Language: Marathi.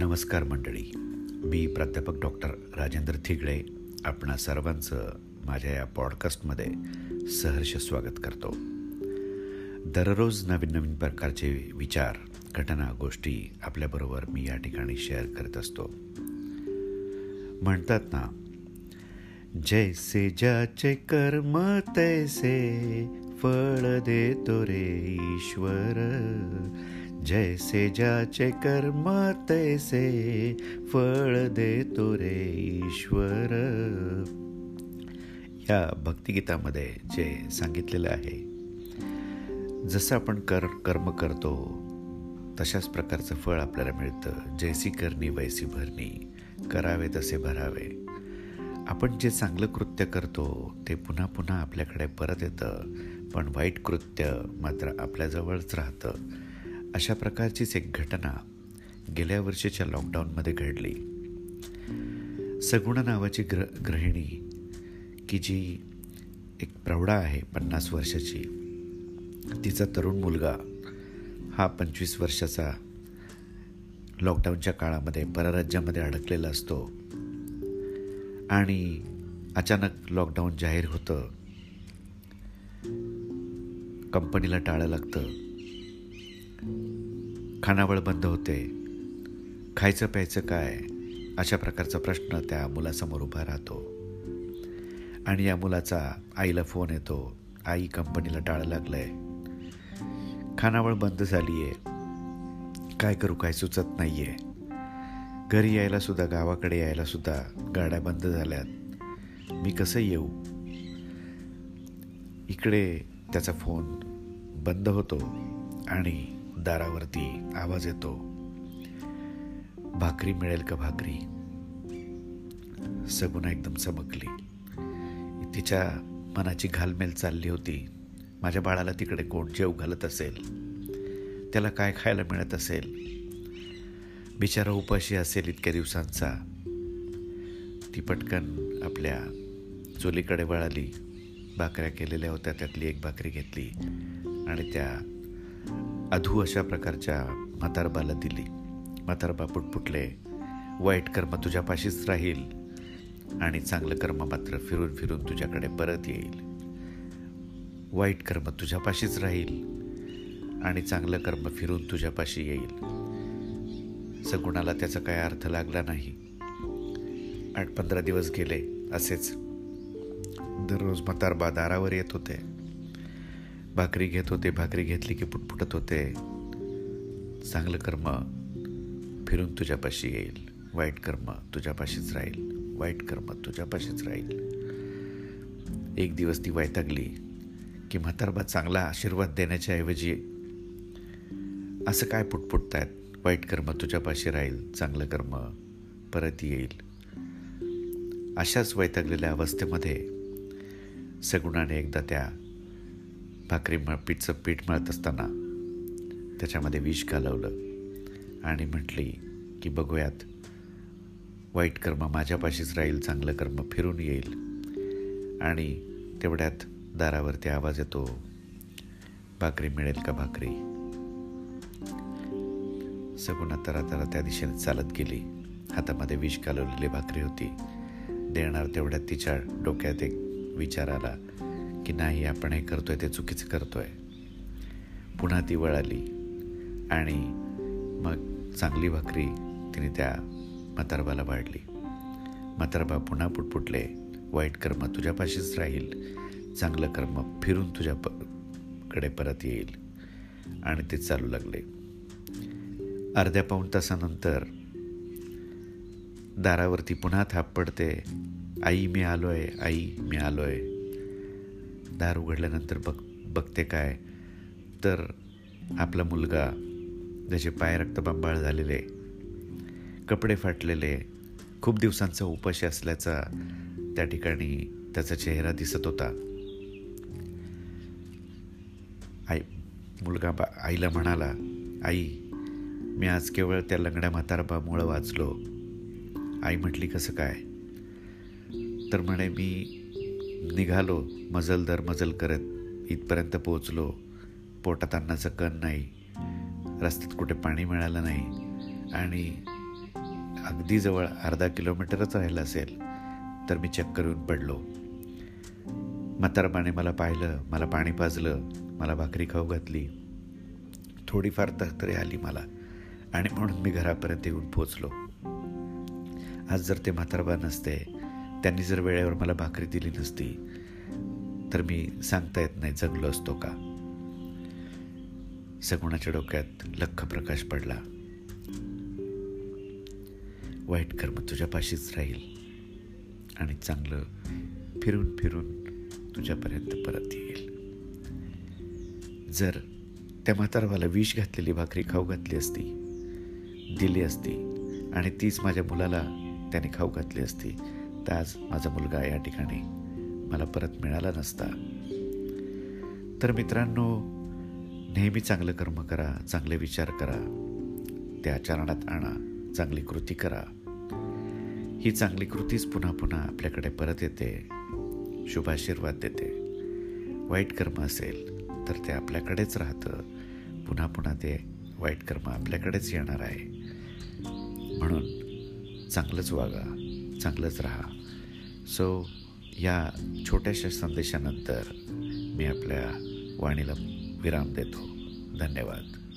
नमस्कार मंडळी. मी प्राध्यापक डॉक्टर राजेंद्र थिगळे आपणा सर्वांचं माझ्या या पॉडकास्टमध्ये सहर्ष स्वागत करतो. दररोज नवीन नवीन प्रकारचे विचार घटना गोष्टी आपल्याबरोबर मी या ठिकाणी शेअर करत असतो. म्हणतात ना जैसे ज्याचे कर्म तैसे फळ देतो रे ईश्वर. जैसे ज्याचे कर्म तैसे फळ देतो रे ईश्वर. या भक्तिगीतामध्ये जे सांगितलेलं आहे जसं आपण कर कर्म करतो तशाच प्रकारचं फळ आपल्याला मिळतं. जैसी करणी वैसी भरणी करावे तसे भरावे. आपण जे चांगलं कृत्य करतो ते पुन्हा पुन्हा आपल्याकडे परत येतं. पण वाईट कृत्य मात्र आपल्याजवळच राहतं. अशा प्रकारचीच एक घटना गेल्या वर्षीच्या लॉकडाऊनमध्ये घडली. सगुणा नावाची ग्र गृहिणी की जी एक प्रौढा आहे पन्नास वर्षाची तिचा तरुण मुलगा हा पंचवीस वर्षाचा लॉकडाऊनच्या काळामध्ये परराज्यामध्ये अडकलेला असतो. आणि अचानक लॉकडाऊन जाहीर होतं. कंपनीला टाळं लागतं. खानावळ बंद होते. खायचं प्यायचं काय? अशा प्रकारचा प्रश्न त्या मुलासमोर उभा राहतो. आणि या मुलाचा आईला फोन येतो. आई कंपनीला टाळं लागलंय. खानावळ बंद झाली आहे काय करू काय सुचत नाही आहे घरी यायला सुद्धा गावाकडे यायला सुद्धा गाड्या बंद झाल्यात. मी कसं येऊ? इकडे त्याचा फोन बंद होतो आणि दारावरती आवाज येतो. भाकरी मिळेल का भाकरी? सगुना एकदम चमकली. तिच्या मनाची घालमेल चालली होती. माझ्या बाळाला तिकडे कोण जेव घालत असेल? त्याला काय खायला मिळत असेल? बिचारा उपाशी असेल इतक्या दिवसांचा. ती पटकन आपल्या चुलीकडे वळाली. भाकऱ्या केलेल्या होत्या त्यातली एक भाकरी घेतली आणि त्या अधू अशा प्रकारच्या म्हातारबाला दिली. म्हातारबा पुटपुटले वाईट कर्म तुझ्यापाशीच राहील आणि चांगलं कर्म मात्र फिरून फिरून तुझ्याकडे परत येईल. वाईट कर्म तुझ्यापाशीच राहील आणि चांगलं कर्म फिरून तुझ्यापाशी येईल. सगुणाला त्याचा काय अर्थ लागला नाही. आठ पंधरा दिवस गेले असेच. दररोज म्हातारबा दारावर येत होते. भाकरी घेत होते भाकरी घेतली की पुटपुटत होते. चांगलं कर्म फिरून तुझ्यापाशी येईल. वाईट कर्म तुझ्यापाशीच राहील. वाईट कर्म तुझ्यापाशीच राहील. एक दिवस ती वैतागली की म्हातारबा चांगला आशीर्वाद देण्याच्या ऐवजी असं काय पुटपुटतायत? वाईट कर्म तुझ्यापाशी राहील चांगलं कर्म परत येईल. अशाच वैतागलेल्या अवस्थेमध्ये सगुणाने एकदा त्या भाकरी मळ पीठचं पीठ मळत असताना त्याच्यामध्ये विष घालवलं आणि म्हटली की बघूयात वाईट कर्म माझ्यापाशीच राहील चांगलं कर्म फिरून येईल. आणि तेवढ्यात दारावरती आवाज येतो भाकरी मिळेल का भाकरी? सगुणा तरा तरा त्या दिशेने चालत गेली. हातामध्ये विष घालवलेली भाकरी होती. देणार तेवढ्यात तिच्या डोक्यात एक विचार आला. की नाही आपण हे करतोय ते चुकीचं करतोय. पुन्हा ती वळाली आणि मग चांगली भाकरी तिने त्या म्हातारबाला वाढली. म्हातारबा पुन्हा पुटपुटले वाईट कर्म तुझ्यापाशीच राहील. चांगलं कर्म फिरून तुझ्या प कडे परत येईल. आणि ते चालू लागले. अर्ध्या पाऊण तासानंतर दारावरती पुन्हा थाप पडते. आई मी आलोय आई मी आलोय. दार उघडल्यानंतर बघ बघते काय? तर आपला मुलगा ज्याचे पाय रक्तबंबाळ झालेले कपडे फाटलेले खूप दिवसांचा उपाशी असल्याचा त्या ठिकाणी त्याचा चेहरा दिसत होता. आई मुलगा बा आईला म्हणाला आई मी आज केवळ त्या लंगड्या म्हातारबामुळं वाचलो. आई म्हटली कसं काय? तर म्हणे मी निघालो मजल दर मजल करत इथपर्यंत पोचलो पोटात अन्नाचं कण नाही. रस्त्यात कुठे पाणी मिळालं नाही. आणि अगदी जवळ अर्धा किलोमीटरच राहिलं असेल तर मी चक्कर येऊन पडलो. म्हातारपाने मला पाहिलं मला पाणी पाजलं मला भाकरी खाऊ घातली. थोडीफार तरी आली मला आणि म्हणून मी घरापर्यंत येऊन पोचलो आज जर ते म्हातारबा नसते त्यांनी जर वेळेवर मला भाकरी दिली नसती तर मी सांगता येत नाही जगलो असतो का? सगुणाच्या डोक्यात लख प्रकाश पडला? वाईट कर्म तुझ्यापाशीच राहील आणि चांगलं फिरून फिरून तुझ्यापर्यंत परत येईल. जर त्या म्हातारवाला विष घातलेली भाकरी खाऊ घातली असती दिली असती आणि तीच माझ्या मुलाला त्याने खाऊ घातली असती तर आज माझा मुलगा या ठिकाणी मला परत मिळाला नसता. तर मित्रांनो नेहमी चांगलं कर्म करा चांगले विचार करा. त्या आचरणात आणा चांगली कृती करा. ही चांगली कृतीच पुन्हा पुन्हा आपल्याकडे परत येते. शुभाशीर्वाद देते. वाईट कर्म असेल तर ते आपल्याकडेच राहतं. पुन्हा पुन्हा ते वाईट कर्म आपल्याकडेच येणार आहे. म्हणून चांगलंच वागा चांगलंच राहा. सो या छोट्याशा संदेशानंतर मी आपल्या वाणीला विराम देतो. धन्यवाद.